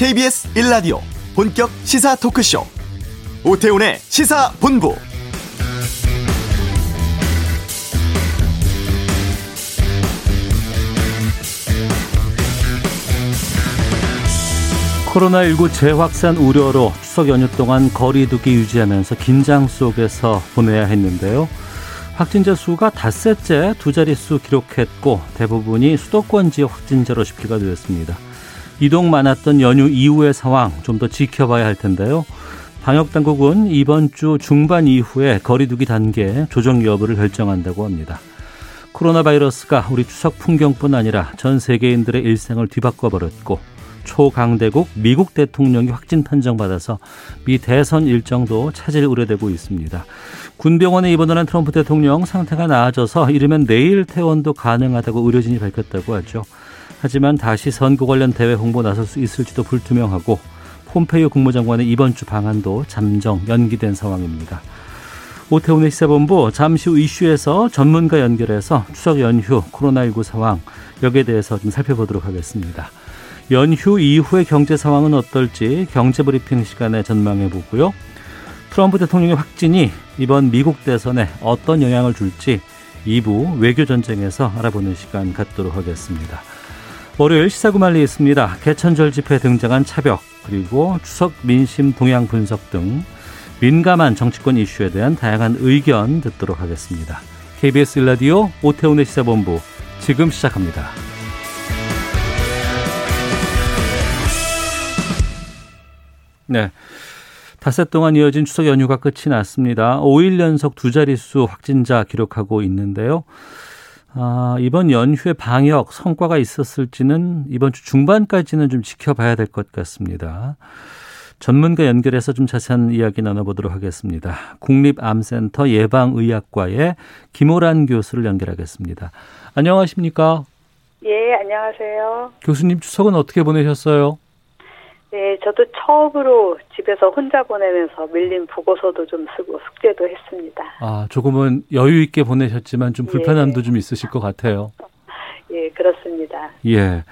KBS 1라디오 본격 시사 토크쇼 오태훈의 시사본부 코로나19 재확산 우려로 추석 연휴 동안 거리두기 유지하면서 긴장 속에서 보내야 했는데요. 확진자 수가 닷새째 두 자릿수 기록했고 대부분이 수도권 지역 확진자로 집계가 되었습니다. 이동 많았던 연휴 이후의 상황 좀 더 지켜봐야 할 텐데요. 방역 당국은 이번 주 중반 이후에 거리두기 단계 조정 여부를 결정한다고 합니다. 코로나 바이러스가 우리 추석 풍경뿐 아니라 전 세계인들의 일생을 뒤바꿔 버렸고 초강대국 미국 대통령이 확진 판정받아서 미 대선 일정도 차질 우려되고 있습니다. 군병원에 입원한 트럼프 대통령 상태가 나아져서 이르면 내일 퇴원도 가능하다고 의료진이 밝혔다고 하죠. 하지만 다시 선거 관련 대회 홍보 나설 수 있을지도 불투명하고 폼페이오 국무장관의 이번 주 방안도 잠정 연기된 상황입니다. 오태훈의 시사본부 잠시 후 이슈에서 전문가 연결해서 추석 연휴 코로나19 상황 여기에 대해서 좀 살펴보도록 하겠습니다. 연휴 이후의 경제 상황은 어떨지 경제 브리핑 시간에 전망해 보고요. 트럼프 대통령의 확진이 이번 미국 대선에 어떤 영향을 줄지 2부 외교 전쟁에서 알아보는 시간 갖도록 하겠습니다. 월요일 시사구말리 있습니다. 개천절 집회 등장한 차벽 그리고 추석 민심 동향 분석 등 민감한 정치권 이슈에 대한 다양한 의견 듣도록 하겠습니다. KBS 일라디오 오태훈의 시사본부 지금 시작합니다. 네. 닷새 동안 이어진 추석 연휴가 끝이 났습니다. 5일 연속 두 자릿수 확진자 기록하고 있는데요. 아, 이번 연휴에 방역 성과가 있었을지는 이번 주 중반까지는 좀 지켜봐야 될 것 같습니다. 전문가 연결해서 좀 자세한 이야기 나눠보도록 하겠습니다. 국립암센터 예방의학과의 김호란 교수를 연결하겠습니다. 안녕하십니까? 예, 안녕하세요. 교수님 추석은 어떻게 보내셨어요? 네, 저도 처음으로 집에서 혼자 보내면서 밀린 보고서도 좀 쓰고 숙제도 했습니다. 아, 조금은 여유 있게 보내셨지만 좀 불편함도 예. 좀 있으실 것 같아요. 예, 그렇습니다. 예.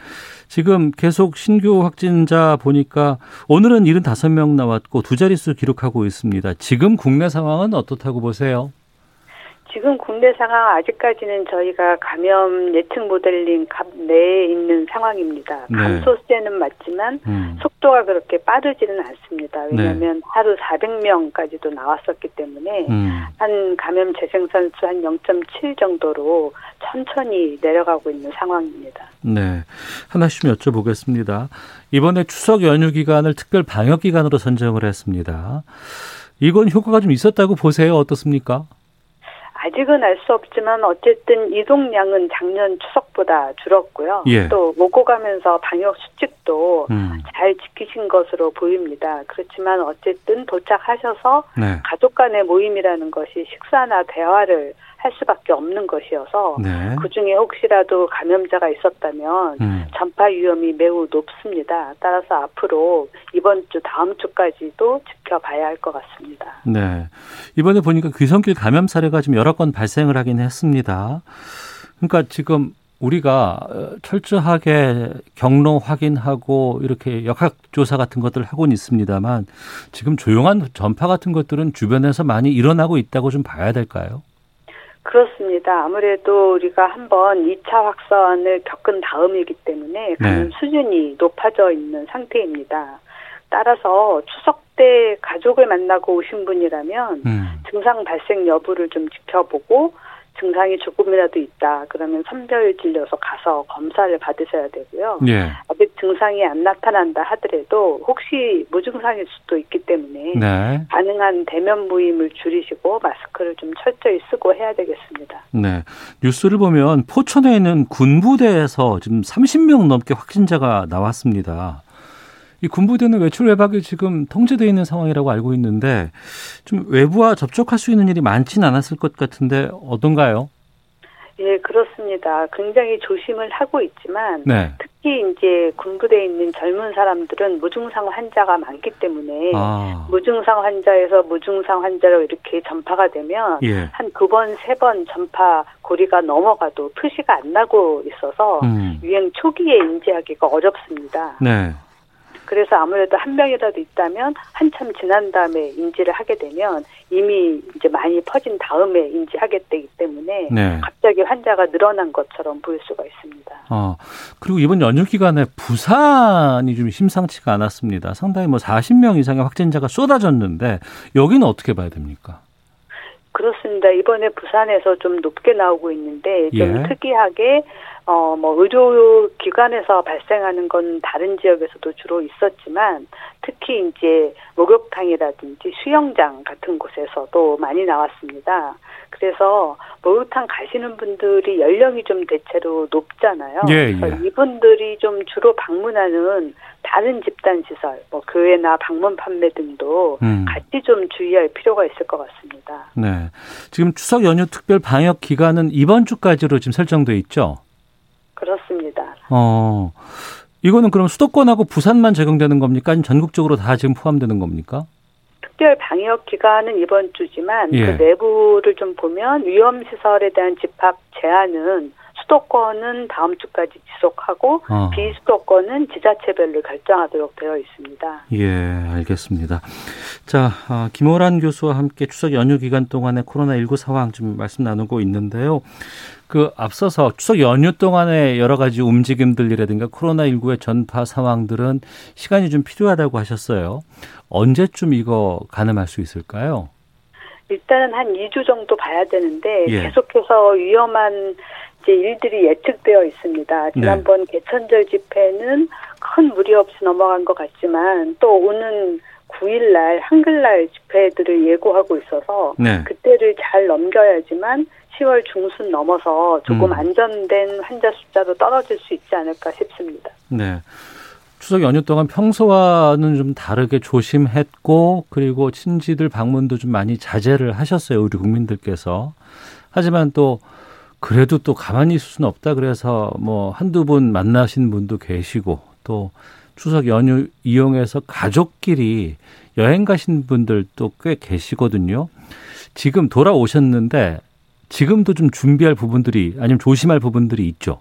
지금 계속 신규 확진자 보니까 오늘은 75명 나왔고 두 자릿수 기록하고 있습니다. 지금 국내 상황은 어떻다고 보세요? 지금 국내 상황 아직까지는 저희가 감염 예측 모델링 값 내에 있는 상황입니다. 네. 감소세는 맞지만 음. 속도가 그렇게 빠르지는 않습니다. 왜냐하면 네. 하루 400명까지도 나왔었기 때문에 음. 한 감염 재생산 수 한 0.7 정도로 천천히 내려가고 있는 상황입니다. 네. 하나씩 여쭤보겠습니다. 이번에 추석 연휴 기간을 특별 방역 기간으로 선정을 했습니다. 이건 효과가 좀 있었다고 보세요. 어떻습니까? 아직은 알 수 없지만 어쨌든 이동량은 작년 추석보다 줄었고요. 예. 또 오고 가면서 방역 수칙도 음. 잘 지키신 것으로 보입니다. 그렇지만 어쨌든 도착하셔서 네. 가족 간의 모임이라는 것이 식사나 대화를 할 수밖에 없는 것이어서 네. 그 중에 혹시라도 감염자가 있었다면 음. 전파 위험이 매우 높습니다. 따라서 앞으로 이번 주 다음 주까지도 지켜봐야 할 것 같습니다. 네. 이번에 보니까 귀성길 감염 사례가 좀 여러 건 발생을 하긴 했습니다. 그러니까 지금 우리가 어, 철저하게 경로 확인하고 이렇게 역학조사 같은 것들을 하고는 있습니다만 지금 조용한 전파 같은 것들은 주변에서 많이 일어나고 있다고 좀 봐야 될까요? 그렇습니다. 아무래도 우리가 한번 2차 확산을 겪은 다음이기 때문에 네. 수준이 높아져 있는 상태입니다. 따라서 추석 때 가족을 만나고 오신 분이라면 음. 증상 발생 여부를 좀 지켜보고 증상이 조금이라도 있다 그러면 선별 진료소 가서 검사를 받으셔야 되고요. 예. 아직 증상이 안 나타난다 하더라도 혹시 무증상일 수도 있기 때문에 네. 가능한 대면 모임을 줄이시고 마스크를 좀 철저히 쓰고 해야 되겠습니다. 네. 뉴스를 보면 포천에 있는 군부대에서 지금 30명 넘게 확진자가 나왔습니다. 이 군부대는 외출 외박이 지금 통제되어 있는 상황이라고 알고 있는데 좀 외부와 접촉할 수 있는 일이 많지는 않았을 것 같은데 어떤가요? 예, 그렇습니다. 굉장히 조심을 하고 있지만 네. 특히 이제 군부대에 있는 젊은 사람들은 무증상 환자가 많기 때문에 아. 무증상 환자에서 무증상 환자로 이렇게 전파가 되면 예. 한두 번, 세 번 전파 고리가 넘어가도 표시가 안 나고 있어서 음. 유행 초기에 인지하기가 어렵습니다. 네. 그래서 아무래도 한 명이라도 있다면 한참 지난 다음에 인지를 하게 되면 이미 이제 많이 퍼진 다음에 인지하게 되기 때문에 네. 갑자기 환자가 늘어난 것처럼 보일 수가 있습니다. 어, 그리고 이번 연휴 기간에 부산이 좀 심상치가 않았습니다. 상당히 뭐 40명 이상의 확진자가 쏟아졌는데 여기는 어떻게 봐야 됩니까? 그렇습니다. 이번에 부산에서 좀 높게 나오고 있는데 좀 예. 특이하게 어, 뭐, 의료기관에서 발생하는 건 다른 지역에서도 주로 있었지만, 특히 이제 목욕탕이라든지 수영장 같은 곳에서도 많이 나왔습니다. 그래서 목욕탕 가시는 분들이 연령이 좀 대체로 높잖아요. 예, 예. 이분들이 좀 주로 방문하는 다른 집단 시설, 뭐 교회나 방문 판매 등도 음. 같이 좀 주의할 필요가 있을 것 같습니다. 네. 지금 추석 연휴 특별 방역 기간은 이번 주까지로 지금 설정돼 있죠? 그렇습니다. 어. 이거는 그럼 수도권하고 부산만 적용되는 겁니까? 아니면 전국적으로 다 지금 포함되는 겁니까? 특별 방역 기간은 이번 주지만 예. 그 내부를 좀 보면 위험 시설에 대한 집합 제한은 수도권은 다음 주까지 지속하고 어. 비수도권은 지자체별로 결정하도록 되어 있습니다. 예, 알겠습니다. 자, 어, 김호란 교수와 함께 추석 연휴 기간 동안의 코로나 19 상황 좀 말씀 나누고 있는데요. 그 앞서서 추석 연휴 동안의 여러 가지 움직임들이라든가 코로나19의 전파 상황들은 시간이 좀 필요하다고 하셨어요. 언제쯤 이거 가늠할 수 있을까요? 일단은 한 2주 정도 봐야 되는데 예. 계속해서 위험한 이제 일들이 예측되어 있습니다. 지난번 네. 개천절 집회는 큰 무리 없이 넘어간 것 같지만 또 오는 9일 날 한글날 집회들을 예고하고 있어서 네. 그때를 잘 넘겨야지만 10월 중순 넘어서 조금 음. 안전된 환자 숫자도 떨어질 수 있지 않을까 싶습니다. 네. 추석 연휴 동안 평소와는 좀 다르게 조심했고 그리고 친지들 방문도 좀 많이 자제를 하셨어요 우리 국민들께서 하지만 또 그래도 또 가만히 있을 수는 없다 그래서 뭐 한두 분 만나신 분도 계시고 또 추석 연휴 이용해서 가족끼리 여행 가신 분들도 꽤 계시거든요. 지금 돌아오셨는데 지금도 좀 준비할 부분들이 아니면 조심할 부분들이 있죠.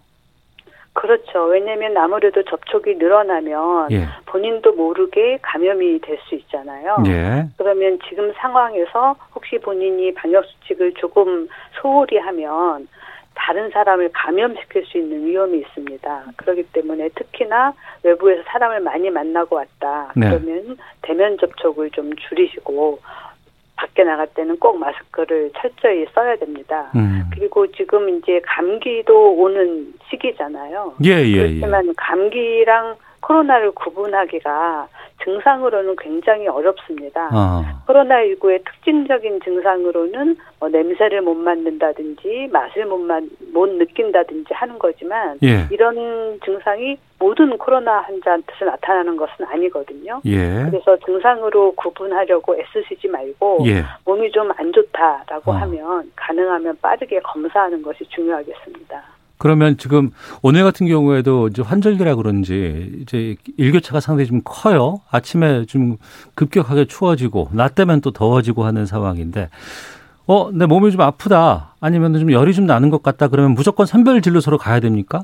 그렇죠. 왜냐하면 아무래도 접촉이 늘어나면 예. 본인도 모르게 감염이 될 수 있잖아요. 예. 그러면 지금 상황에서 혹시 본인이 방역 수칙을 조금 소홀히 하면 다른 사람을 감염시킬 수 있는 위험이 있습니다. 그렇기 때문에 특히나 외부에서 사람을 많이 만나고 왔다. 네. 그러면 대면 접촉을 좀 줄이시고 밖에 나갈 때는 꼭 마스크를 철저히 써야 됩니다. 음. 그리고 지금 이제 감기도 오는 시기잖아요. 예, 예, 예. 그렇지만 감기랑 코로나를 구분하기가 증상으로는 굉장히 어렵습니다. 아. 코로나19의 특징적인 증상으로는 뭐 냄새를 못 맡는다든지 맛을 못, 마, 못 느낀다든지 하는 거지만 예. 이런 증상이 모든 코로나 환자한테서 나타나는 것은 아니거든요. 예. 그래서 증상으로 구분하려고 애쓰시지 말고 예. 몸이 좀 안 좋다라고 어. 하면 가능하면 빠르게 검사하는 것이 중요하겠습니다. 그러면 지금 오늘 같은 경우에도 이제 환절기라 그런지 이제 일교차가 상당히 좀 커요. 아침에 좀 급격하게 추워지고 낮 되면 또 더워지고 하는 상황인데 어, 내 몸이 좀 아프다. 아니면 좀 열이 좀 나는 것 같다. 그러면 무조건 선별 진료소로 가야 됩니까?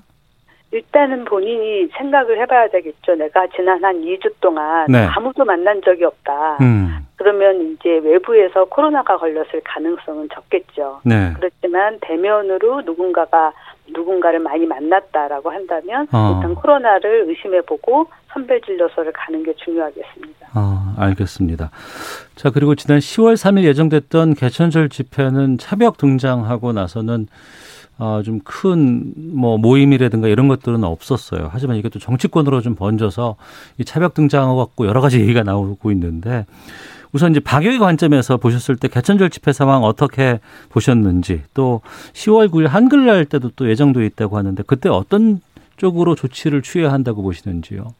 일단은 본인이 생각을 해봐야 되겠죠. 내가 지난 한 2주 동안 네. 아무도 만난 적이 없다. 음. 그러면 이제 외부에서 코로나가 걸렸을 가능성은 적겠죠. 네. 그렇지만 대면으로 누군가가 누군가를 많이 만났다라고 한다면 어. 일단 코로나를 의심해보고 선별 진료소를 가는 게 중요하겠습니다. 아, 알겠습니다. 자, 그리고 지난 10월 3일 예정됐던 개천절 집회는 차벽 등장하고 나서는 어, 좀큰 뭐 모임이라든가 이런 것들은 없었어요. 하지만 이게 또 정치권으로 좀 번져서 이 차벽 등장하고 여러 가지 얘기가 나오고 있는데 우선 이제 방역의 관점에서 보셨을 때 개천절 집회 상황 어떻게 보셨는지 또 10월 9일 한글날 때도 또 예정돼 있다고 하는데 그때 어떤 쪽으로 조치를 취해야 한다고 보시는지요?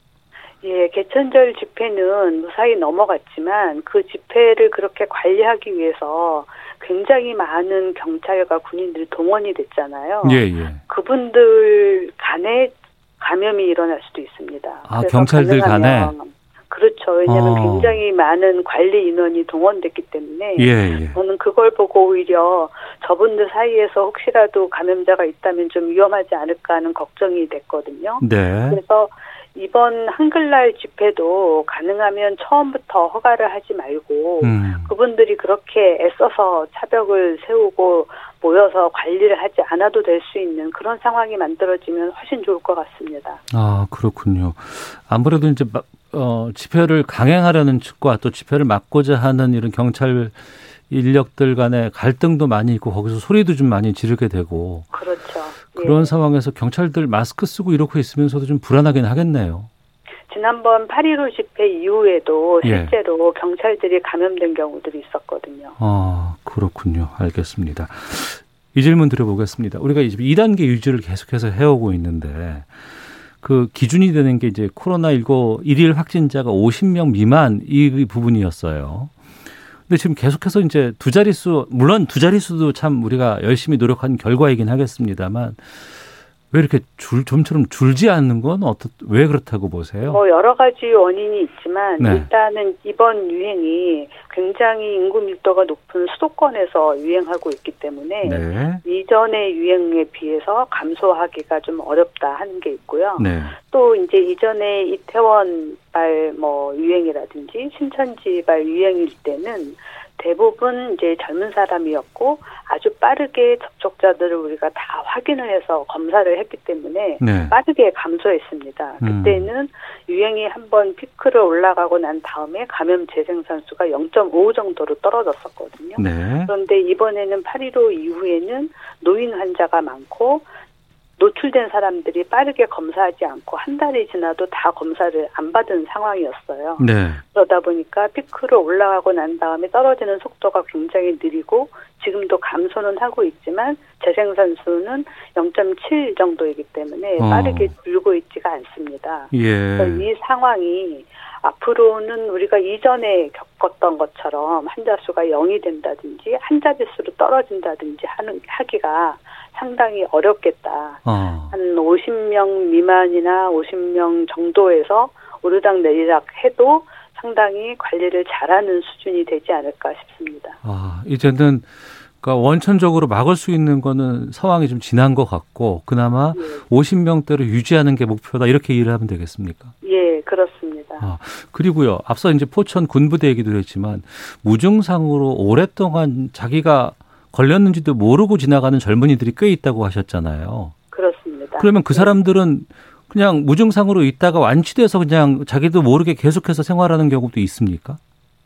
예, 개천절 집회는 무사히 넘어갔지만 그 집회를 그렇게 관리하기 위해서 굉장히 많은 경찰과 군인들이 동원이 됐잖아요. 예, 예. 그분들 간에 감염이 일어날 수도 있습니다. 아, 경찰들 간에? 그렇죠. 왜냐하면 어. 굉장히 많은 관리 인원이 동원됐기 때문에 예, 예. 저는 그걸 보고 오히려 저분들 사이에서 혹시라도 감염자가 있다면 좀 위험하지 않을까 하는 걱정이 됐거든요. 네. 그래서 이번 한글날 집회도 가능하면 처음부터 허가를 하지 말고 음. 그분들이 그렇게 애써서 차벽을 세우고 모여서 관리를 하지 않아도 될 수 있는 그런 상황이 만들어지면 훨씬 좋을 것 같습니다. 아 그렇군요. 아무래도 이제 어, 집회를 강행하려는 측과 또 집회를 막고자 하는 이런 경찰 인력들 간의 갈등도 많이 있고 거기서 소리도 좀 많이 지르게 되고 그렇죠. 그런 예. 상황에서 경찰들 마스크 쓰고 이렇게 있으면서도 좀 불안하긴 하겠네요. 지난번 8.15 집회 이후에도 예. 실제로 예. 경찰들이 감염된 경우들이 있었거든요. 아, 그렇군요. 알겠습니다. 이 질문 드려보겠습니다. 우리가 이제 2단계 유지를 계속해서 해오고 있는데 그 기준이 되는 게 이제 코로나19 일일 확진자가 50명 미만 이 부분이었어요. 근데 지금 계속해서 이제 두 자릿수 물론 두 자릿수도 참 우리가 열심히 노력한 결과이긴 하겠습니다만 왜 이렇게 줄 좀처럼 줄지 않는 건 어떻 왜 그렇다고 보세요? 뭐 여러 가지 원인이 있지만 네. 일단은 이번 유행이 굉장히 인구 밀도가 높은 수도권에서 유행하고 있기 때문에 네. 이전의 유행에 비해서 감소하기가 좀 어렵다 하는 게 있고요. 네. 또 이제 이전에 이태원발 뭐 유행이라든지 신천지발 유행일 때는 대부분 이제 젊은 사람이었고 아주 빠르게 접촉자들을 우리가 다 확인을 해서 검사를 했기 때문에 네. 빠르게 감소했습니다. 음. 그때는 유행이 한번 피크를 올라가고 난 다음에 감염 재생산 수가 0.5 정도로 떨어졌었거든요. 네. 그런데 이번에는 8.15 이후에는 노인 환자가 많고 노출된 사람들이 빠르게 검사하지 않고 한 달이 지나도 다 검사를 안 받은 상황이었어요. 네. 그러다 보니까 피크로 올라가고 난 다음에 떨어지는 속도가 굉장히 느리고 지금도 감소는 하고 있지만 재생산 수는 0.7 정도이기 때문에 어. 빠르게 줄고 있지가 않습니다. 예. 이 상황이 앞으로는 우리가 이전에 겪었던 것처럼 환자 수가 0이 된다든지 환자 비수로 떨어진다든지 하는 하기가 상당히 어렵겠다. 어. 한 50명 미만이나 50명 정도에서 오르락 내리락 해도 상당히 관리를 잘하는 수준이 되지 않을까 싶습니다. 아, 이제는 그러니까 원천적으로 막을 수 있는 거는 상황이 좀 지난 것 같고 그나마 예. 50명대로 유지하는 게 목표다 이렇게 이해를 하면 되겠습니까? 예, 그렇습니다. 아, 그리고요. 앞서 이제 포천 군부대 얘기도 했지만 무증상으로 오랫동안 자기가 걸렸는지도 모르고 지나가는 젊은이들이 꽤 있다고 하셨잖아요. 그렇습니다. 그러면 그 사람들은 그냥 무증상으로 있다가 완치돼서 그냥 자기도 모르게 계속해서 생활하는 경우도 있습니까?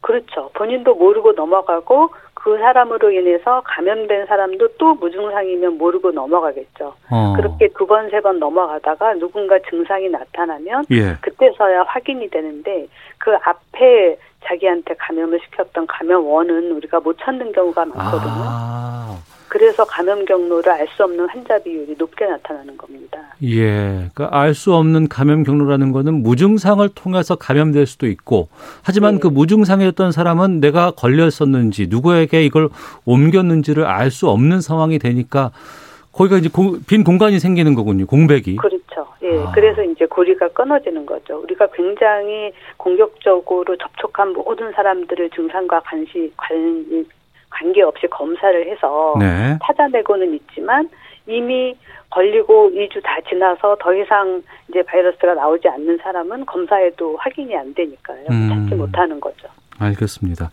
그렇죠. 본인도 모르고 넘어가고 그 사람으로 인해서 감염된 사람도 또 무증상이면 모르고 넘어가겠죠. 어. 그렇게 두 번, 세 번 넘어가다가 누군가 증상이 나타나면 예. 그때서야 확인이 되는데 그 앞에 자기한테 감염을 시켰던 감염원은 우리가 못 찾는 경우가 많거든요. 아. 그래서 감염 경로를 알 수 없는 환자 비율이 높게 나타나는 겁니다. 예. 그러니까 알 수 없는 감염 경로라는 거는 무증상을 통해서 감염될 수도 있고 하지만 네. 그 무증상이었던 사람은 내가 걸렸었는지 누구에게 이걸 옮겼는지를 알 수 없는 상황이 되니까 거기가 이제 빈 공간이 생기는 거군요. 공백이. 그렇죠. 예. 아. 그래서 이제 고리가 끊어지는 거죠. 우리가 굉장히 공격적으로 접촉한 모든 사람들을 증상과 관시 관 관계없이 검사를 해서 네. 찾아내고는 있지만 이미 걸리고 2주 다 지나서 더 이상 이제 바이러스가 나오지 않는 사람은 검사에도 확인이 안 되니까요. 음. 찾지 못하는 거죠. 알겠습니다.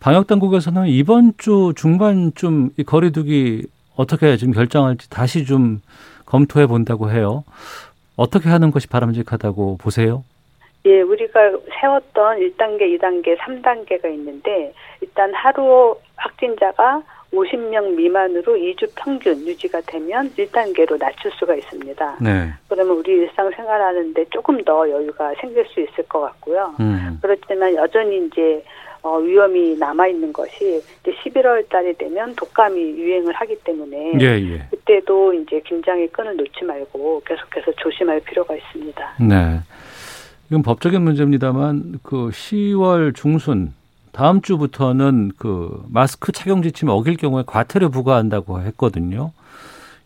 방역 당국에서는 이번 주 중반쯤 이 거리두기 어떻게 지금 결정할지 다시 좀 검토해 본다고 해요. 어떻게 하는 것이 바람직하다고 보세요? 예, 우리가 세웠던 1단계, 2단계, 3단계가 있는데 일단 하루 확진자가 50명 미만으로 2주 평균 유지가 되면 1단계로 낮출 수가 있습니다. 네. 그러면 우리 일상생활 하는데 조금 더 여유가 생길 수 있을 것 같고요. 음. 그렇지만 여전히 이제 어, 위험이 남아 있는 것이 이제 11월 달이 되면 독감이 유행을 하기 때문에 예, 예. 그때도 이제 긴장의 끈을 놓지 말고 계속해서 조심할 필요가 있습니다. 네. 이건 법적인 문제입니다만 그 10월 중순 다음 주부터는 그 마스크 착용 지침 어길 경우에 과태료 부과한다고 했거든요.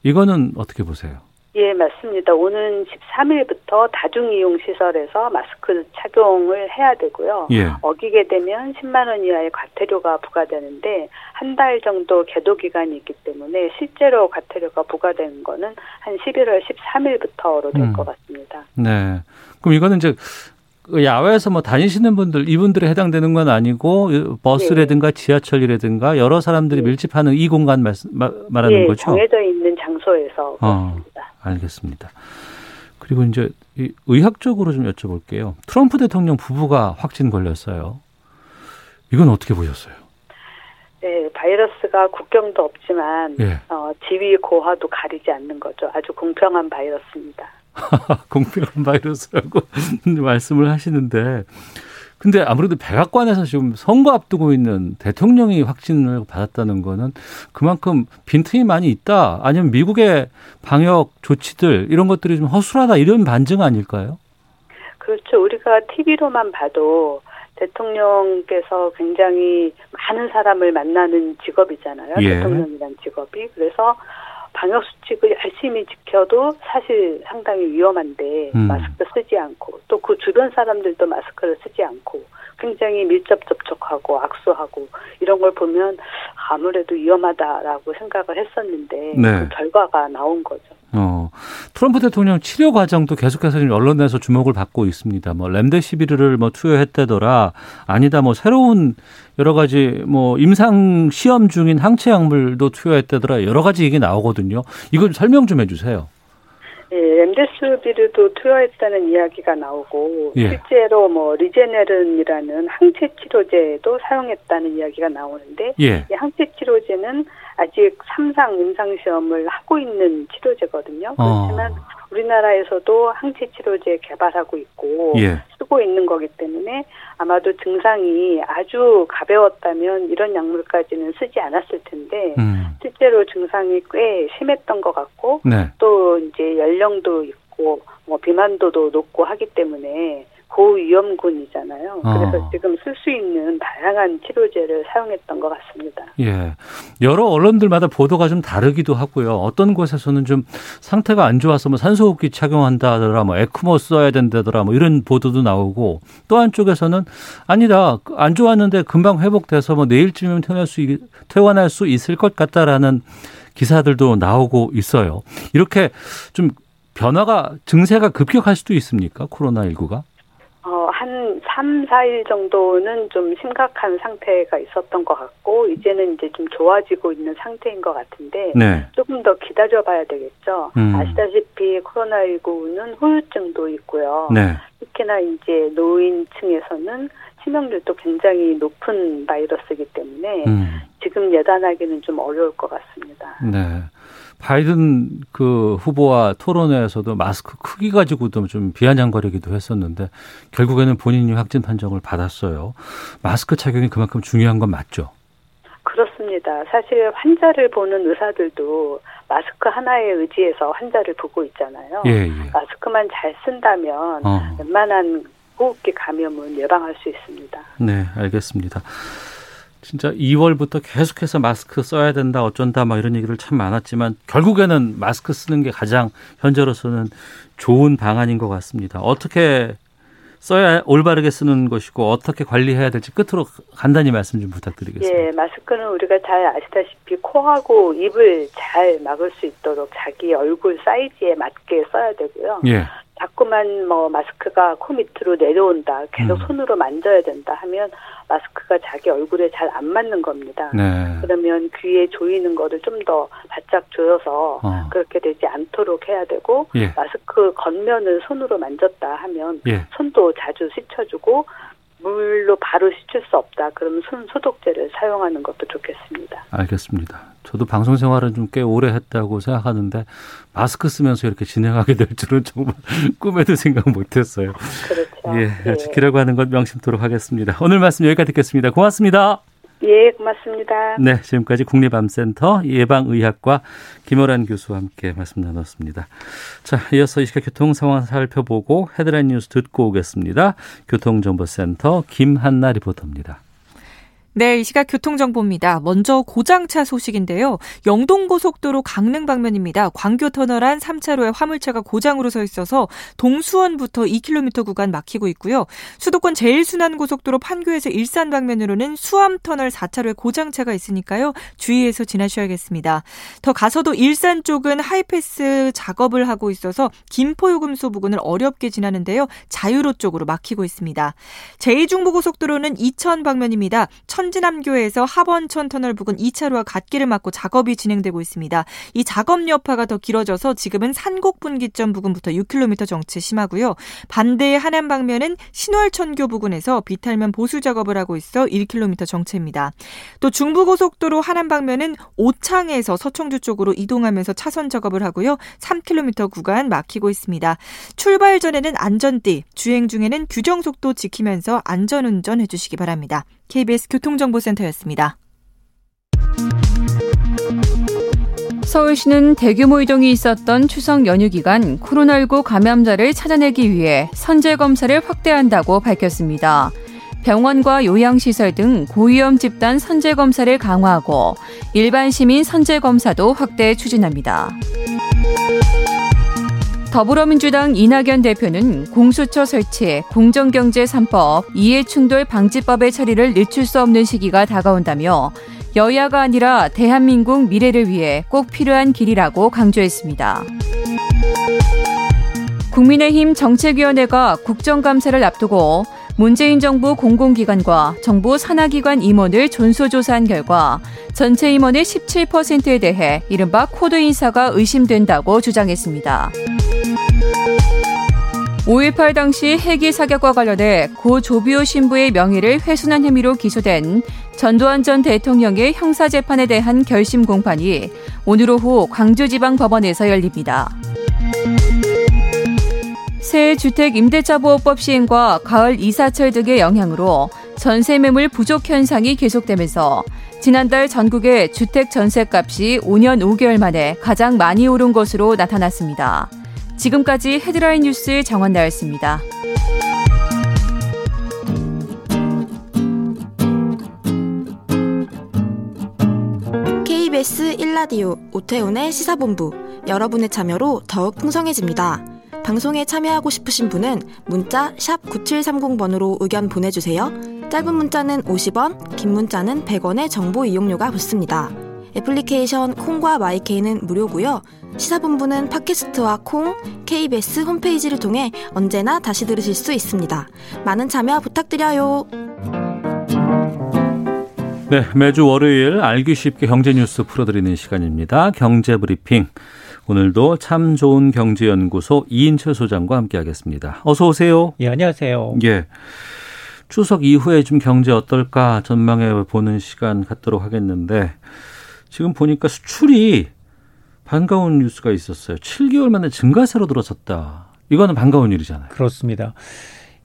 이거는 어떻게 보세요? 예, 맞습니다. 오는 13일부터 다중이용 시설에서 마스크 착용을 해야 되고요. 예. 어기게 되면 10만 원 이하의 과태료가 부과되는데 한 달 정도 계도 기간이 있기 때문에 실제로 과태료가 부과되는 거는 한 11월 13일부터로 될것 음. 같습니다. 네. 그럼 이거는 이제 그 야외에서 뭐 다니시는 분들 이분들에 해당되는 건 아니고 버스라든가 네. 지하철이라든가 여러 사람들이 네. 밀집하는 이 공간 말, 말하는 네, 거죠? 정해져 있는 장소에서 어, 알겠습니다. 그리고 이제 의학적으로 좀 여쭤볼게요. 트럼프 대통령 부부가 확진 걸렸어요. 이건 어떻게 보셨어요? 네, 바이러스가 국경도 없지만 예. 어, 지위 고하도 가리지 않는 거죠. 아주 공평한 바이러스입니다. 공평한 바이러스라고 말씀을 하시는데 근데 아무래도 백악관에서 지금 선거 앞두고 있는 대통령이 확진을 받았다는 거는 그만큼 빈틈이 많이 있다. 아니면 미국의 방역 조치들 이런 것들이 좀 허술하다 이런 반증 아닐까요? 그렇죠. 우리가 TV로만 봐도 대통령께서 굉장히 많은 사람을 만나는 직업이잖아요. 예. 대통령이란 직업이. 그래서 방역 수칙을 열심히 지켜도 사실 상당히 위험한데 음. 마스크 쓰지 않고 또 그 주변 사람들도 마스크를 쓰지 않고 굉장히 밀접 접촉하고 악수하고 이런 걸 보면 아무래도 위험하다라고 생각을 했었는데 네. 그 결과가 나온 거죠. 어, 트럼프 대통령 치료 과정도 계속해서 지금 언론에서 주목을 받고 있습니다. 뭐 렘데시비르를 뭐 투여했다더라, 아니다 뭐 새로운 여러 가지 뭐 임상 시험 중인 항체 약물도 투여했다더라 여러 가지 얘기 나오거든요. 이걸 설명 좀 해주세요. 예, 렘데스비르도 투여했다는 이야기가 나오고 예. 실제로 뭐 리제네른이라는 항체 치료제도 사용했다는 이야기가 나오는데 예. 이 항체 치료제는 아직 3상 임상 시험을 하고 있는 치료제거든요. 어. 그렇지만 어. 우리나라에서도 항체 치료제 개발하고 있고 예. 쓰고 있는 거기 때문에 아마도 증상이 아주 가벼웠다면 이런 약물까지는 쓰지 않았을 텐데 음. 실제로 증상이 꽤 심했던 것 같고 네. 또 이제 연령도 있고 뭐 비만도도 높고 하기 때문에 고위험군이잖아요. 어. 그래서 지금 쓸 수 있는 다양한 치료제를 사용했던 것 같습니다. 예. 여러 언론들마다 보도가 좀 다르기도 하고요. 어떤 곳에서는 좀 상태가 안 좋아서 뭐 산소호흡기 착용한다더라, 뭐 에크모 써야 된다더라, 뭐 이런 보도도 나오고 또 한쪽에서는 아니다. 안 좋았는데 금방 회복돼서 뭐 내일쯤이면 퇴원할 수, 퇴원할 수 있을 것 같다라는 기사들도 나오고 있어요. 이렇게 좀 변화가 증세가 급격할 수도 있습니까? 코로나19가? 어, 한 3, 4일 정도는 좀 심각한 상태가 있었던 것 같고, 이제는 이제 좀 좋아지고 있는 상태인 것 같은데, 네. 조금 더 기다려 봐야 되겠죠. 음. 아시다시피 코로나19는 후유증도 있고요. 네. 특히나 이제 노인층에서는 치명률도 굉장히 높은 바이러스이기 때문에, 음. 지금 예단하기는 좀 어려울 것 같습니다. 네. 바이든 그 후보와 토론회에서도 마스크 크기 가지고도 좀 비아냥거리기도 했었는데 결국에는 본인이 확진 판정을 받았어요. 마스크 착용이 그만큼 중요한 건 맞죠? 그렇습니다. 사실 환자를 보는 의사들도 마스크 하나에 의지해서 환자를 보고 있잖아요. 예, 예. 마스크만 잘 쓴다면 어. 웬만한 호흡기 감염은 예방할 수 있습니다. 네, 알겠습니다. 진짜 2월부터 계속해서 마스크 써야 된다 어쩐다 막 이런 얘기를 참 많았지만 결국에는 마스크 쓰는 게 가장 현재로서는 좋은 방안인 것 같습니다. 어떻게 써야 올바르게 쓰는 것이고 어떻게 관리해야 될지 끝으로 간단히 말씀 좀 부탁드리겠습니다. 예, 마스크는 우리가 잘 아시다시피 코하고 입을 잘 막을 수 있도록 자기 얼굴 사이즈에 맞게 써야 되고요. 예. 자꾸만 뭐 마스크가 코 밑으로 내려온다, 계속 음. 손으로 만져야 된다 하면 마스크가 자기 얼굴에 잘 안 맞는 겁니다. 네. 그러면 귀에 조이는 거를 좀 더 바짝 조여서 어. 그렇게 되지 않도록 해야 되고 예. 마스크 겉면을 손으로 만졌다 하면 예. 손도 자주 씻어주고 물로 바로 씻을 수 없다. 그러면 손 소독제를 사용하는 것도 좋겠습니다. 알겠습니다. 저도 방송 생활은 좀 꽤 오래 했다고 생각하는데 마스크 쓰면서 이렇게 진행하게 될 줄은 정말 꿈에도 생각 못했어요. 그렇죠. 예, 네. 지키라고 하는 것 명심토록 하겠습니다. 오늘 말씀 여기까지 듣겠습니다. 고맙습니다. 예, 고맙습니다. 네, 지금까지 국립암센터 예방의학과 김호란 교수와 함께 말씀 나눴습니다. 자, 이어서 이 시각 교통 상황 살펴보고 헤드라인 뉴스 듣고 오겠습니다. 교통정보센터 김한나 리포터입니다. 네, 이 시각 교통정보입니다. 먼저 고장차 소식인데요. 영동고속도로 강릉 방면입니다. 광교터널 안 3차로에 화물차가 고장으로 서 있어서 동수원부터 2km 구간 막히고 있고요. 수도권 제일순환고속도로 판교에서 일산 방면으로는 수암터널 4차로에 고장차가 있으니까요. 주의해서 지나셔야겠습니다. 더 가서도 일산 쪽은 하이패스 작업을 하고 있어서 김포요금소 부근을 어렵게 지나는데요. 자유로 쪽으로 막히고 있습니다. 제2중부고속도로는 이천 방면입니다. 천 진암교에서 하번천 터널 부근 2차로와 갓길을 막고 작업이 진행되고 있습니다. 이 작업 여파가 더 길어져서 지금은 산곡 분기점 부근부터 6km 정체 심하고요. 반대의 하남 방면은 신월천교 부근에서 비탈면 보수 작업을 하고 있어 1km 정체입니다. 또 중부고속도로 하남 방면은 오창에서 서청주 쪽으로 이동하면서 차선 작업을 하고요. 3km 구간 막히고 있습니다. 출발 전에는 안전띠, 주행 중에는 규정 속도 지키면서 안전 운전 해 주시기 바랍니다. KBS 교통정보센터였습니다. 서울시는 대규모 이동이 있었던 추석 연휴 기간 코로나19 감염자를 찾아내기 위해 선제 검사를 확대한다고 밝혔습니다. 병원과 요양시설 등 고위험 집단 선제 검사를 강화하고 일반 시민 선제 검사도 확대 추진합니다. 더불어민주당 이낙연 대표는 공수처 설치, 공정경제 3법, 이해충돌 방지법의 처리를 늦출 수 없는 시기가 다가온다며 여야가 아니라 대한민국 미래를 위해 꼭 필요한 길이라고 강조했습니다. 국민의힘 정책위원회가 국정감사를 앞두고 문재인 정부 공공기관과 정부 산하기관 임원을 전수조사한 결과 전체 임원의 17%에 대해 이른바 코드 인사가 의심된다고 주장했습니다. 5.18 당시 헬기 사격과 관련해 고 조비오 신부의 명예를 훼손한 혐의로 기소된 전두환 전 대통령의 형사재판에 대한 결심 공판이 오늘 오후 광주지방법원에서 열립니다. 새 주택 임대차 보호법 시행과 가을 이사철 등의 영향으로 전세 매물 부족 현상이 계속되면서 지난달 전국의 주택 전세값이 5년 5개월 만에 가장 많이 오른 것으로 나타났습니다. 지금까지 헤드라인 뉴스 정원 나였습니다. 1라디오 오태훈의 시사본부 여러분의 참여로 더욱 풍성해집니다. 방송에 참여하고 싶으신 분은 문자 9730번으로 의견 보내주세요. 짧은 문자는 50원, 긴 문자는 100원의 정보 이용료가 붙습니다. 애플리케이션 콩과 마이케이는 무료고요. 시사본부는 팟캐스트와 콩, KBS 홈페이지를 통해 언제나 다시 들으실 수 있습니다. 많은 참여 부탁드려요. 네, 매주 월요일 알기 쉽게 경제 뉴스 풀어드리는 시간입니다. 경제 브리핑. 오늘도 참 좋은 경제연구소 이인철 소장과 함께하겠습니다. 어서 오세요. 예, 안녕하세요. 예. 추석 이후에 좀 경제 어떨까 전망해 보는 시간 갖도록 하겠는데 지금 보니까 수출이 반가운 뉴스가 있었어요. 7개월 만에 증가세로 들어섰다. 이거는 반가운 일이잖아요. 그렇습니다.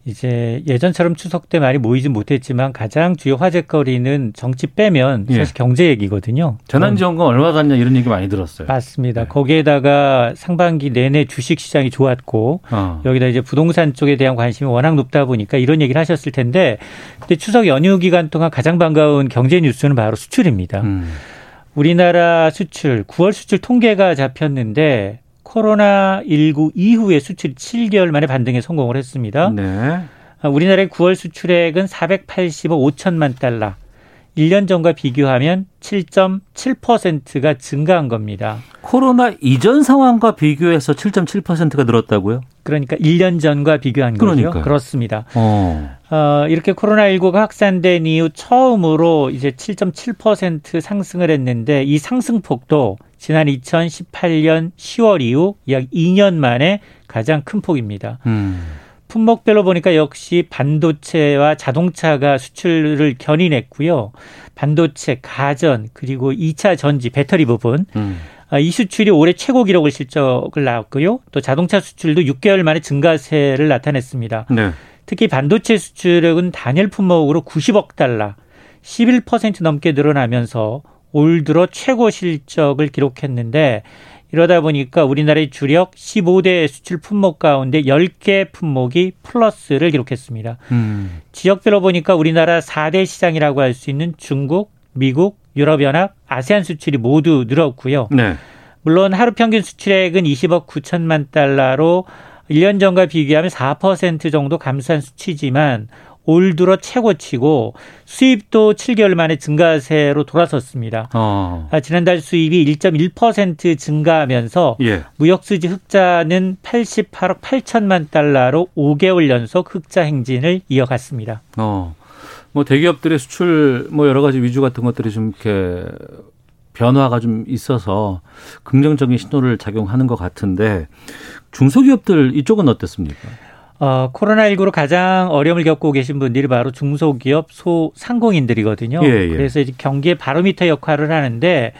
이제 예전처럼 추석 때 많이 모이진 못했지만 가장 주요 화제거리는 정치 빼면 예. 사실 예. 경제 얘기거든요. 재난지원금 얼마 받냐 이런 얘기 많이 들었어요. 맞습니다. 네. 거기에다가 상반기 내내 주식 시장이 좋았고 어. 여기다 이제 부동산 쪽에 대한 관심이 워낙 높다 보니까 이런 얘기를 하셨을 텐데 근데 추석 연휴 기간 동안 가장 반가운 경제 뉴스는 바로 수출입니다. 음. 우리나라 수출 9월 수출 통계가 잡혔는데 코로나 19 이후에 수출이 7개월 만에 반등에 성공을 했습니다. 네. 아, 우리나라의 9월 수출액은 480억 5천만 달러. 1년 전과 비교하면 7.7%가 증가한 겁니다. 코로나 이전 상황과 비교해서 7.7%가 늘었다고요? 그러니까 1년 전과 비교한 그러니까요. 거죠. 그렇습니다. 어. 어, 이렇게 코로나19가 확산된 이후 처음으로 이제 7.7% 상승을 했는데 이 상승폭도 지난 2018년 10월 이후 약 2년 만에 가장 큰 폭입니다. 음. 품목별로 보니까 역시 반도체와 자동차가 수출을 견인했고요. 반도체, 가전, 그리고 2차 전지, 배터리 부분. 음. 아, 이 수출이 올해 최고 기록을 실적을 나왔고요. 또 자동차 수출도 6개월 만에 증가세를 나타냈습니다. 네. 특히 반도체 수출액은 단일 품목으로 90억 달러, 11% 넘게 늘어나면서 올 들어 최고 실적을 기록했는데 이러다 보니까 우리나라의 주력 15대 수출 품목 가운데 10개 품목이 플러스를 기록했습니다. 음. 지역별로 보니까 우리나라 4대 시장이라고 할 수 있는 중국, 미국, 유럽연합, 아세안 수출이 모두 늘었고요. 네. 물론 하루 평균 수출액은 20억 9천만 달러로 1년 전과 비교하면 4% 정도 감소한 수치지만 올 들어 최고치고 수입도 7개월 만에 증가세로 돌아섰습니다. 어. 아, 지난달 수입이 1.1% 증가하면서 예. 무역수지 흑자는 88억 8천만 달러로 5개월 연속 흑자 행진을 이어갔습니다. 어. 뭐 대기업들의 수출 뭐 여러 가지 위주 같은 것들이 좀 이렇게 변화가 좀 있어서 긍정적인 신호를 작용하는 것 같은데 중소기업들 이쪽은 어땠습니까? 어, 코로나19로 가장 어려움을 겪고 계신 분들이 바로 중소기업 소상공인들이거든요. 예, 예. 그래서 이제 경기의 바로미터 역할을 하는데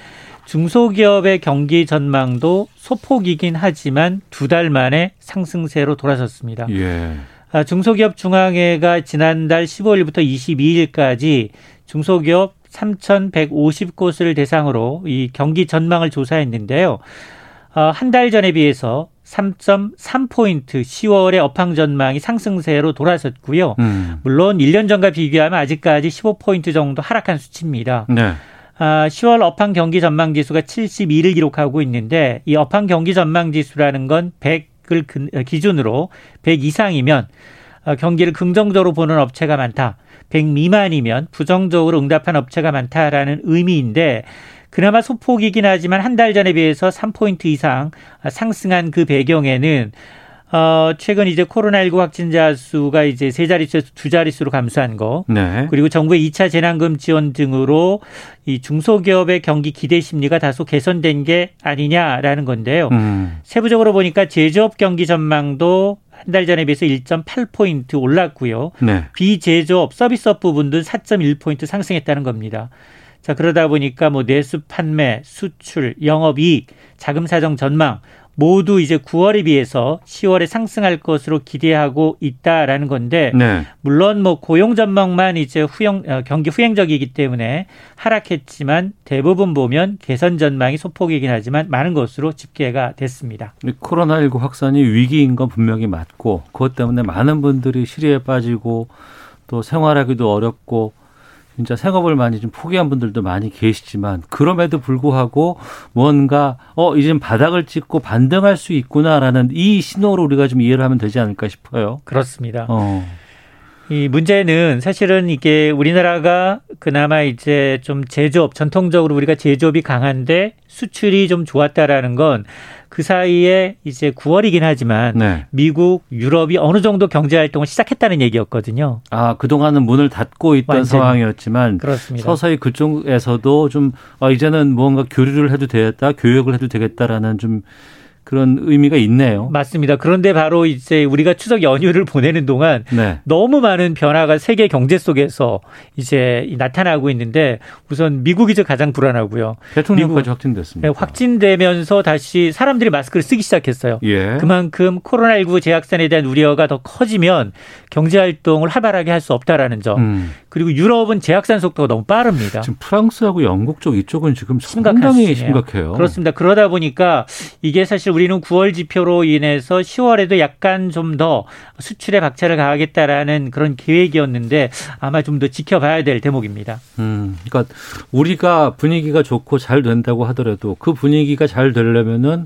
중소기업의 경기 전망도 소폭이긴 하지만 두 달 만에 상승세로 돌아섰습니다. 예. 아, 중소기업 중앙회가 지난달 15일부터 22일까지 중소기업 3,150곳을 대상으로 이 경기 전망을 조사했는데요. 어, 한달 전에 비해서 3.3포인트 10월의 업황 전망이 상승세로 돌아섰고요. 음. 물론 1년 전과 비교하면 아직까지 15포인트 정도 하락한 수치입니다. 네. 아, 10월 업황 경기 전망 지수가 72를 기록하고 있는데 이 업황 경기 전망 지수라는 건 100 을 기준으로 100 이상이면 어, 경기를 긍정적으로 보는 업체가 많다. 100 미만이면 부정적으로 응답한 업체가 많다라는 의미인데 그나마 소폭이긴 하지만 한 달 전에 비해서 3포인트 이상 상승한 그 배경에는 어, 최근 이제 코로나19 확진자 수가 이제 세 자릿수에서 두 자릿수로 감소한 거. 네. 그리고 정부의 2차 재난금 지원 등으로 이 중소기업의 경기 기대 심리가 다소 개선된 게 아니냐라는 건데요. 음. 세부적으로 보니까 제조업 경기 전망도 한 달 전에 비해서 1.8포인트 올랐고요. 네. 비제조업 서비스업 부분도 4.1포인트 상승했다는 겁니다. 자, 그러다 보니까 뭐 내수 판매, 수출, 영업 이익, 자금 사정 전망 모두 이제 9월에 비해서 10월에 상승할 것으로 기대하고 있다라는 건데 네. 물론 뭐 고용 전망만 이제 후영 어, 경기 후행적이기 때문에 하락했지만 대부분 보면 개선 전망이 소폭이긴 하지만 많은 것으로 집계가 됐습니다. 코로나19 확산이 위기인 건 분명히 맞고 그것 때문에 많은 분들이 시리에 빠지고 또 생활하기도 어렵고 진짜 생업을 많이 좀 포기한 분들도 많이 계시지만 그럼에도 불구하고 뭔가 어 이젠 바닥을 찍고 반등할 수 있구나라는 이 신호로 우리가 좀 이해를 하면 되지 않을까 싶어요. 그렇습니다. 어. 이 문제는 사실은 이게 우리나라가 그나마 이제 좀 제조업 전통적으로 우리가 제조업이 강한데 수출이 좀 좋았다라는 건 그 사이에 이제 9월이긴 하지만 네. 미국, 유럽이 어느 정도 경제 활동을 시작했다는 얘기였거든요. 아, 그동안은 문을 닫고 있던 완전히. 상황이었지만 그렇습니다. 서서히 그쪽에서도 좀 아, 이제는 뭔가 교류를 해도 되겠다, 교육을 해도 되겠다라는 좀 그런 의미가 있네요. 맞습니다. 그런데 바로 이제 우리가 추석 연휴를 보내는 동안 네. 너무 많은 변화가 세계 경제 속에서 이제 나타나고 있는데 우선 미국이 저 가장 불안하고요. 대통령까지 확진됐습니다. 네, 확진되면서 다시 사람들이 마스크를 쓰기 시작했어요. 예. 그만큼 코로나19 재확산에 대한 우려가 더 커지면 경제 활동을 활발하게 할 수 없다라는 점. 음. 그리고 유럽은 재확산 속도가 너무 빠릅니다. 지금 프랑스하고 영국 쪽 이쪽은 지금 상당히 심각해요. 그렇습니다. 그러다 보니까 이게 사실 우리 는 9월 지표로 인해서 10월에도 약간 좀 더 수출에 박차를 가하겠다라는 그런 계획이었는데 아마 좀 더 지켜봐야 될 대목입니다. 음, 그러니까 우리가 분위기가 좋고 잘 된다고 하더라도 그 분위기가 잘 되려면은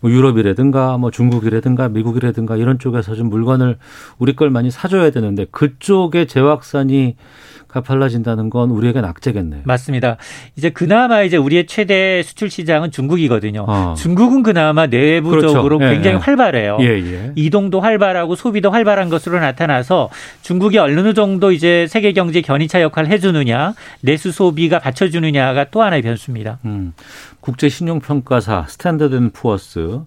뭐 유럽이라든가 뭐 중국이라든가 미국이라든가 이런 쪽에서 좀 물건을 우리 걸 많이 사줘야 되는데 그쪽에 재확산이 가팔라진다는 건 우리에게 낙제겠네요. 맞습니다. 이제 그나마 이제 우리의 최대 수출 시장은 중국이거든요. 어. 중국은 그나마 내부적으로 그렇죠. 굉장히 예, 활발해요. 예, 예. 이동도 활발하고 소비도 활발한 것으로 나타나서 중국이 어느 정도 이제 세계 경제 견인차 역할을 해주느냐, 내수 소비가 받쳐주느냐가 또 하나의 변수입니다. 음. 국제 신용평가사 스탠더드 앤 푸어스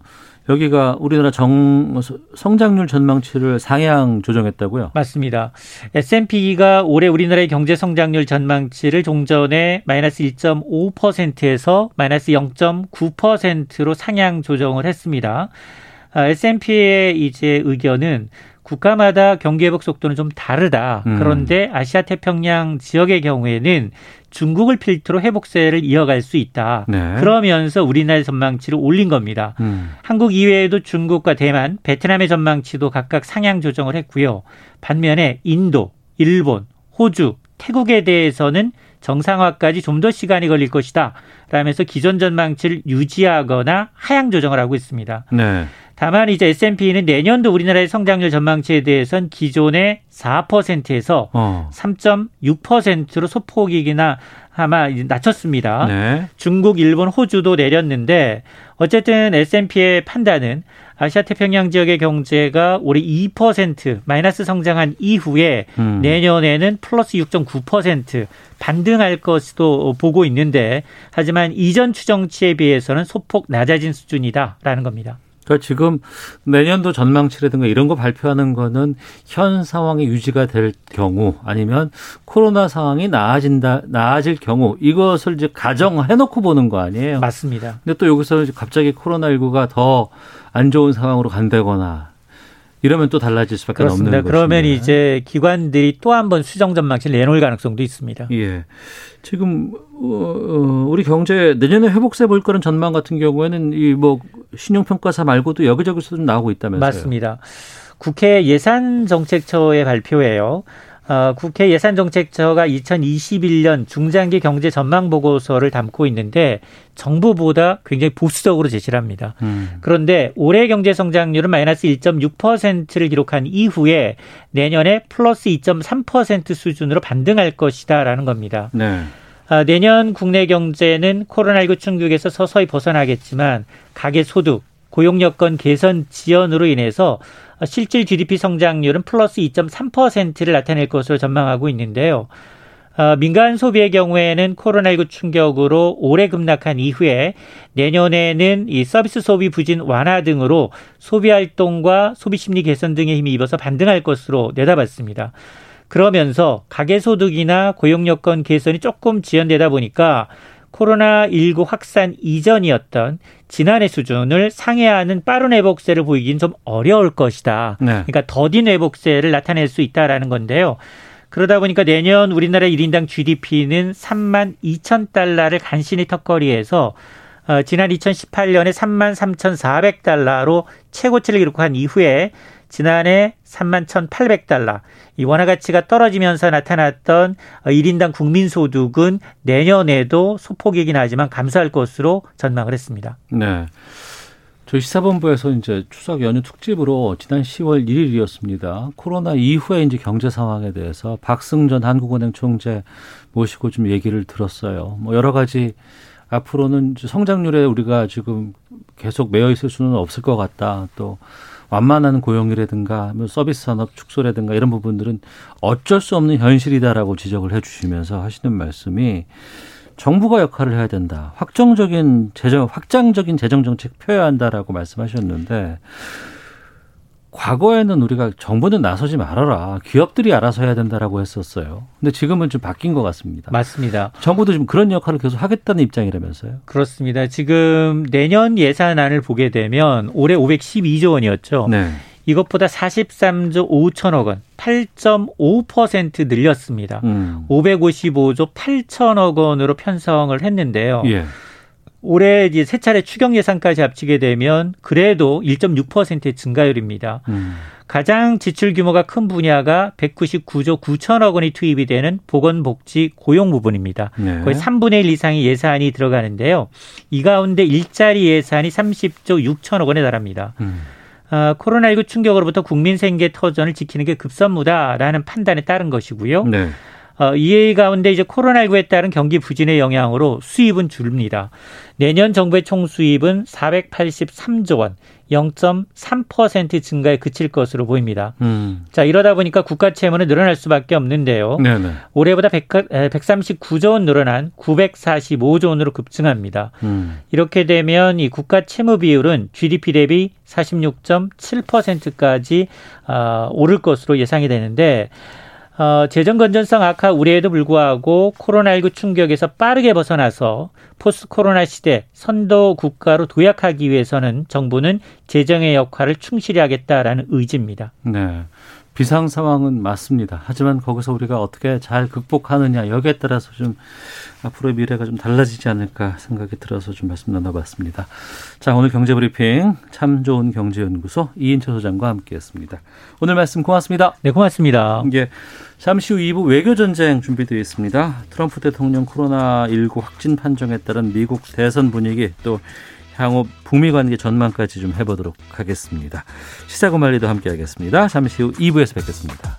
여기가 우리나라 정 성장률 전망치를 상향 조정했다고요? 맞습니다. S&P가 올해 우리나라의 경제 성장률 전망치를 종전에 마이너스 1.5%에서 마이너스 0.9%로 상향 조정을 했습니다. 아, S&P의 이제 의견은 국가마다 경기 회복 속도는 좀 다르다. 음. 그런데 아시아 태평양 지역의 경우에는 중국을 필두로 회복세를 이어갈 수 있다. 네. 그러면서 우리나라의 전망치를 올린 겁니다. 음. 한국 이외에도 중국과 대만, 베트남의 전망치도 각각 상향 조정을 했고요. 반면에 인도, 일본, 호주, 태국에 대해서는 정상화까지 좀 더 시간이 걸릴 것이다. 라면서 기존 전망치를 유지하거나 하향 조정을 하고 있습니다. 네. 다만 이제 S&P는 내년도 우리나라의 성장률 전망치에 대해선 기존의 4%에서 어. 3.6%로 소폭이기나 아마 낮췄습니다. 네. 중국, 일본, 호주도 내렸는데 어쨌든 S&P의 판단은 아시아 태평양 지역의 경제가 올해 2% 마이너스 성장한 이후에 음. 내년에는 플러스 6.9% 반등할 것으로 보고 있는데 하지만 이전 추정치에 비해서는 소폭 낮아진 수준이다라는 겁니다. 그러니까 지금 내년도 전망치라든가 이런 거 발표하는 거는 현 상황이 유지가 될 경우 아니면 코로나 상황이 나아진다 나아질 경우 이것을 이제 가정해 놓고 보는 거 아니에요. 맞습니다. 근데 또 여기서 갑자기 코로나 19가 더 안 좋은 상황으로 간다거나 이러면 또 달라질 수밖에 그렇습니다. 없는 거죠. 그러면 이제 기관들이 또 한 번 수정 전망치를 내놓을 가능성도 있습니다. 예. 지금 어, 어, 우리 경제 내년에 회복세 볼 거는 전망 같은 경우에는 이 뭐 신용평가사 말고도 여기저기서 좀 나오고 있다면서요. 맞습니다. 국회 예산정책처의 발표예요. 어, 국회 예산정책처가 2021년 중장기 경제 전망 보고서를 담고 있는데 정부보다 굉장히 보수적으로 제시를 합니다. 음. 그런데 올해 경제 성장률은 마이너스 1.6%를 기록한 이후에 내년에 플러스 2.3% 수준으로 반등할 것이다라는 겁니다. 네. 아, 내년 국내 경제는 코로나19 충격에서 서서히 벗어나겠지만 가계 소득, 고용 여건 개선 지연으로 인해서 실질 GDP 성장률은 플러스 2.3%를 나타낼 것으로 전망하고 있는데요. 어, 민간 소비의 경우에는 코로나19 충격으로 올해 급락한 이후에 내년에는 이 서비스 소비 부진 완화 등으로 소비 활동과 소비 심리 개선 등에 힘이 입어서 반등할 것으로 내다봤습니다. 그러면서 가계 소득이나 고용 여건 개선이 조금 지연되다 보니까 코로나19 확산 이전이었던 지난해 수준을 상회하는 빠른 회복세를 보이긴 좀 어려울 것이다. 네. 그러니까 더딘 회복세를 나타낼 수 있다라는 건데요. 그러다 보니까 내년 우리나라 1인당 GDP는 3만 2천 달러를 간신히 턱걸이해서 어, 지난 2018년에 3만 3,400달러로 최고치를 기록한 이후에 지난해 3만 1,800달러. 이 원화 가치가 떨어지면서 나타났던 1인당 국민 소득은 내년에도 소폭이긴 하지만 감소할 것으로 전망을 했습니다. 네. 저희 시사본부에서 이제 추석 연휴 특집으로 지난 10월 1일이었습니다. 코로나 이후에 이제 경제 상황에 대해서 박승전 한국은행 총재 모시고 좀 얘기를 들었어요. 뭐 여러 가지 앞으로는 성장률에 우리가 지금 계속 매여 있을 수는 없을 것 같다. 또 완만한 고용이라든가 뭐 서비스 산업 축소라든가 이런 부분들은 어쩔 수 없는 현실이다라고 지적을 해 주시면서 하시는 말씀이 정부가 역할을 해야 된다. 확정적인 재정, 확장적인 재정 정책 펴야 한다라고 말씀하셨는데 과거에는 우리가 정부는 나서지 말아라. 기업들이 알아서 해야 된다라고 했었어요. 근데 지금은 좀 바뀐 것 같습니다. 맞습니다. 정부도 지금 그런 역할을 계속 하겠다는 입장이라면서요. 그렇습니다. 지금 내년 예산안을 보게 되면 올해 512조 원이었죠. 네. 이것보다 43조 5천억 원, 8.5% 늘렸습니다. 음. 555조 8천억 원으로 편성을 했는데요. 예. 올해 이제 세 차례 추경 예산까지 합치게 되면 그래도 1.6%의 증가율입니다. 음. 가장 지출 규모가 큰 분야가 199조 9천억 원이 투입이 되는 보건복지 고용 부분입니다. 네. 거의 3분의 1 이상의 예산이 들어가는데요. 이 가운데 일자리 예산이 30조 6천억 원에 달합니다. 음. 아, 코로나19 충격으로부터 국민 생계 터전을 지키는 게 급선무다라는 판단에 따른 것이고요. 네. 어, 이에 가운데 이제 코로나19에 따른 경기 부진의 영향으로 수입은 줄입니다. 내년 정부의 총 수입은 483조 원, 0.3% 증가에 그칠 것으로 보입니다. 음. 자, 이러다 보니까 국가 채무는 늘어날 수밖에 없는데요. 네네. 올해보다 100, 139조 원 늘어난 945조 원으로 급증합니다. 음. 이렇게 되면 이 국가 채무 비율은 GDP 대비 46.7%까지 어, 오를 것으로 예상이 되는데 어, 재정 건전성 악화 우려에도 불구하고 코로나19 충격에서 빠르게 벗어나서 포스트 코로나 시대 선도 국가로 도약하기 위해서는 정부는 재정의 역할을 충실히 하겠다라는 의지입니다. 네. 비상 상황은 맞습니다. 하지만 거기서 우리가 어떻게 잘 극복하느냐 여기에 따라서 좀 앞으로의 미래가 좀 달라지지 않을까 생각이 들어서 좀 말씀 나눠봤습니다. 자 오늘 경제브리핑 참 좋은 경제연구소 이인철 소장과 함께했습니다. 오늘 말씀 고맙습니다. 네 고맙습니다. 예, 잠시 후 2부 외교 전쟁 준비되어 있습니다. 트럼프 대통령 코로나 19 확진 판정에 따른 미국 대선 분위기 또 향후 북미 관계 전망까지 좀 해보도록 하겠습니다. 시사고말리도 함께하겠습니다. 잠시 후 2부에서 뵙겠습니다.